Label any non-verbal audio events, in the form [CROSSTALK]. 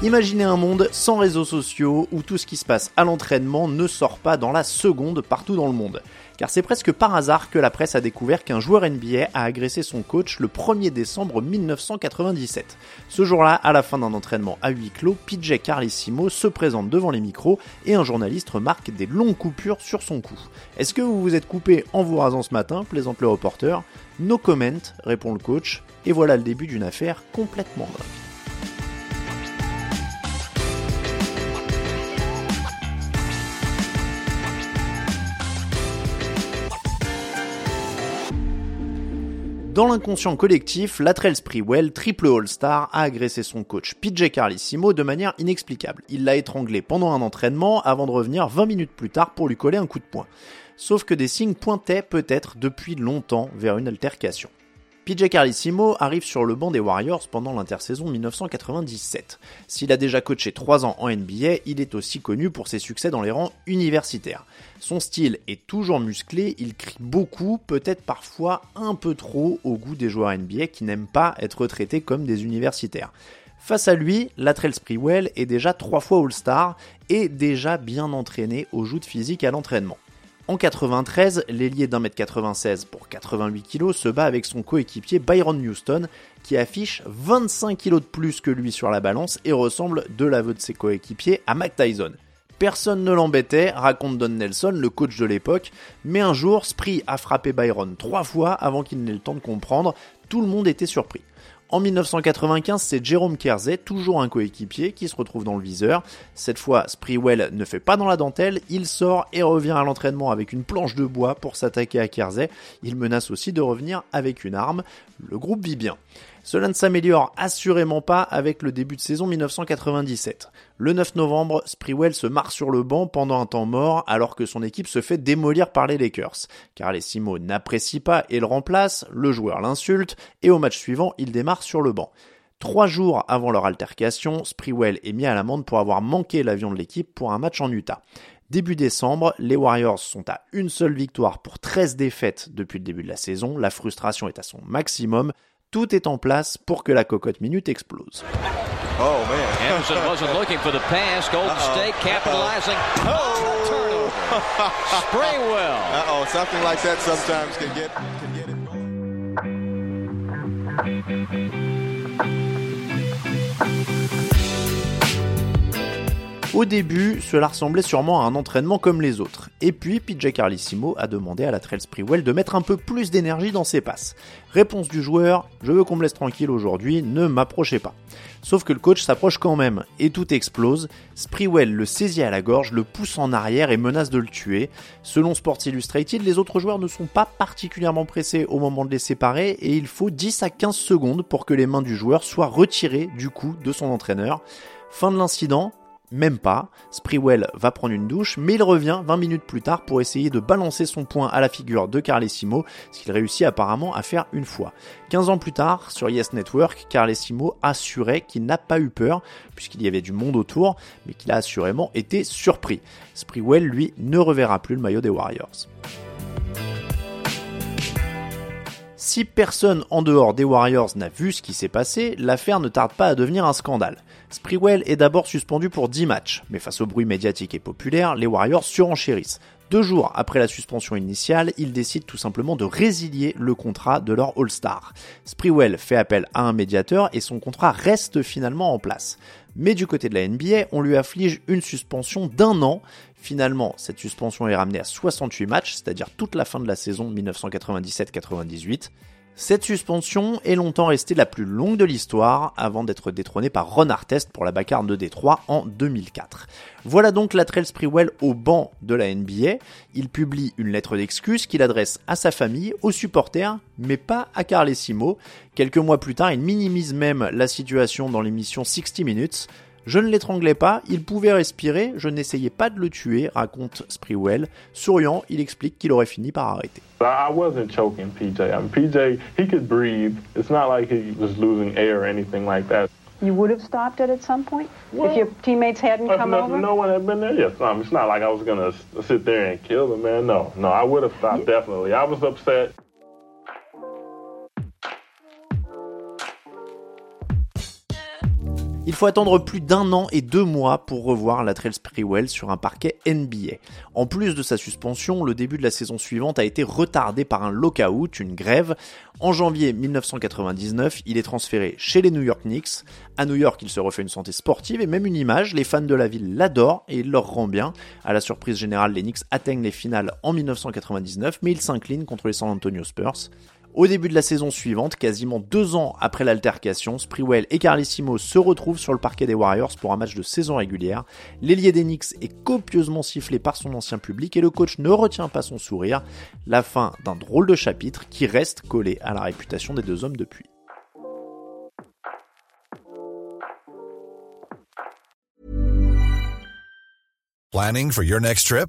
Imaginez un monde sans réseaux sociaux où tout ce qui se passe à l'entraînement ne sort pas dans la seconde partout dans le monde. Car c'est presque par hasard que la presse a découvert qu'un joueur NBA a agressé son coach le 1er décembre 1997. Ce jour-là, à la fin d'un entraînement à huis clos, PJ Carlissimo se présente devant les micros et un journaliste remarque des longues coupures sur son cou. Est-ce que vous vous êtes coupé en vous rasant ce matin? plaisante le reporter. No comment, répond le coach, et voilà le début d'une affaire complètement dingue. Dans l'inconscient collectif, Latrell Sprewell, triple All-Star, a agressé son coach PJ Carlissimo de manière inexplicable. Il l'a étranglé pendant un entraînement avant de revenir 20 minutes plus tard pour lui coller un coup de poing. Sauf que des signes pointaient peut-être depuis longtemps vers une altercation. PJ Carlissimo arrive sur le banc des Warriors pendant l'intersaison 1997. S'il a déjà coaché 3 ans en NBA, il est aussi connu pour ses succès dans les rangs universitaires. Son style est toujours musclé, il crie beaucoup, peut-être parfois un peu trop au goût des joueurs NBA qui n'aiment pas être traités comme des universitaires. Face à lui, Latrell Sprewell est déjà trois fois All-Star et déjà bien entraîné au joutes physique à l'entraînement. En 93, l'ailier d'un mètre 96 pour 88 kg se bat avec son coéquipier Byron Houston, qui affiche 25 kg de plus que lui sur la balance et ressemble, de l'aveu de ses coéquipiers, à Mac Tyson. Personne ne l'embêtait, raconte Don Nelson, le coach de l'époque, mais un jour, Spree a frappé Byron trois fois avant qu'il n'ait le temps de comprendre, tout le monde était surpris. En 1995, c'est Jérôme Kersey, toujours un coéquipier, qui se retrouve dans le viseur. Cette fois, Sprewell ne fait pas dans la dentelle, il sort et revient à l'entraînement avec une planche de bois pour s'attaquer à Kersey. Il menace aussi de revenir avec une arme. Le groupe vit bien. Cela ne s'améliore assurément pas avec le début de saison 1997. Le 9 novembre, Sprewell se marre sur le banc pendant un temps mort alors que son équipe se fait démolir par les Lakers. Car les Simo n'apprécient pas et le remplacent, le joueur l'insulte et au match suivant, il démarre sur le banc. Trois jours avant leur altercation, Sprewell est mis à l'amende pour avoir manqué l'avion de l'équipe pour un match en Utah. Début décembre, les Warriors sont à une seule victoire pour 13 défaites depuis le début de la saison, la frustration est à son maximum, tout est en place pour que la cocotte minute explose. Oh man. [LAUGHS] Anderson wasn't looking for the pass. Golden Uh-oh. State capitalizing. Uh-oh. Oh, turnover. [LAUGHS] Spraywell. Uh-oh, something like that sometimes can get can get it. Thank you. Au début, cela ressemblait sûrement à un entraînement comme les autres. Et puis, PJ Carlissimo a demandé à la Trail Sprewell de mettre un peu plus d'énergie dans ses passes. Réponse du joueur, je veux qu'on me laisse tranquille aujourd'hui, ne m'approchez pas. Sauf que le coach s'approche quand même, et tout explose. Sprewell le saisit à la gorge, le pousse en arrière et menace de le tuer. Selon Sports Illustrated, les autres joueurs ne sont pas particulièrement pressés au moment de les séparer, et il faut 10 à 15 secondes pour que les mains du joueur soient retirées du coup de son entraîneur. Fin de l'incident, même pas. Sprewell va prendre une douche, mais il revient 20 minutes plus tard pour essayer de balancer son poing à la figure de Carlesimo, ce qu'il réussit apparemment à faire une fois. 15 ans plus tard, sur Yes Network, Carlesimo assurait qu'il n'a pas eu peur, puisqu'il y avait du monde autour, mais qu'il a assurément été surpris. Sprewell, lui, ne reverra plus le maillot des Warriors. Si personne en dehors des Warriors n'a vu ce qui s'est passé, l'affaire ne tarde pas à devenir un scandale. Sprewell est d'abord suspendu pour 10 matchs, mais face au bruit médiatique et populaire, les Warriors surenchérissent. Deux jours après la suspension initiale, ils décident tout simplement de résilier le contrat de leur All-Star. Sprewell fait appel à un médiateur et son contrat reste finalement en place. Mais du côté de la NBA, on lui afflige une suspension d'un an. Finalement, cette suspension est ramenée à 68 matchs, c'est-à-dire toute la fin de la saison 1997-98. Cette suspension est longtemps restée la plus longue de l'histoire avant d'être détrônée par Ron Artest pour la bacarne de Détroit en 2004. Voilà donc Latrell Sprewell au banc de la NBA. Il publie une lettre d'excuse qu'il adresse à sa famille, aux supporters, mais pas à Carlesimo. Quelques mois plus tard, il minimise même la situation dans l'émission 60 Minutes. Je ne l'étranglais pas, il pouvait respirer, je n'essayais pas de le tuer, raconte Sprewell. Souriant, il explique qu'il aurait fini par arrêter. I wasn't choking PJ. I mean, PJ, he could breathe. It's not like he was losing air or anything like that. You would have stopped it at some point well, if your teammates hadn't come no, over? No one had been there. Yes, um, it's not like I was gonna sit there and kill the man. No, no, I would have stopped yeah. definitely. I was upset. Il faut attendre plus d'un an et deux mois pour revoir Latrell Sprewell sur un parquet NBA. En plus de sa suspension, le début de la saison suivante a été retardé par un lockout, une grève. En janvier 1999, il est transféré chez les New York Knicks. À New York, il se refait une santé sportive et même une image. Les fans de la ville l'adorent et il leur rend bien. À la surprise générale, les Knicks atteignent les finales en 1999, mais ils s'inclinent contre les San Antonio Spurs. Au début de la saison suivante, quasiment deux ans après l'altercation, Sprewell et Carlissimo se retrouvent sur le parquet des Warriors pour un match de saison régulière. L'ailier d'Enix est copieusement sifflé par son ancien public et le coach ne retient pas son sourire. La fin d'un drôle de chapitre qui reste collé à la réputation des deux hommes depuis. Planning for your next trip?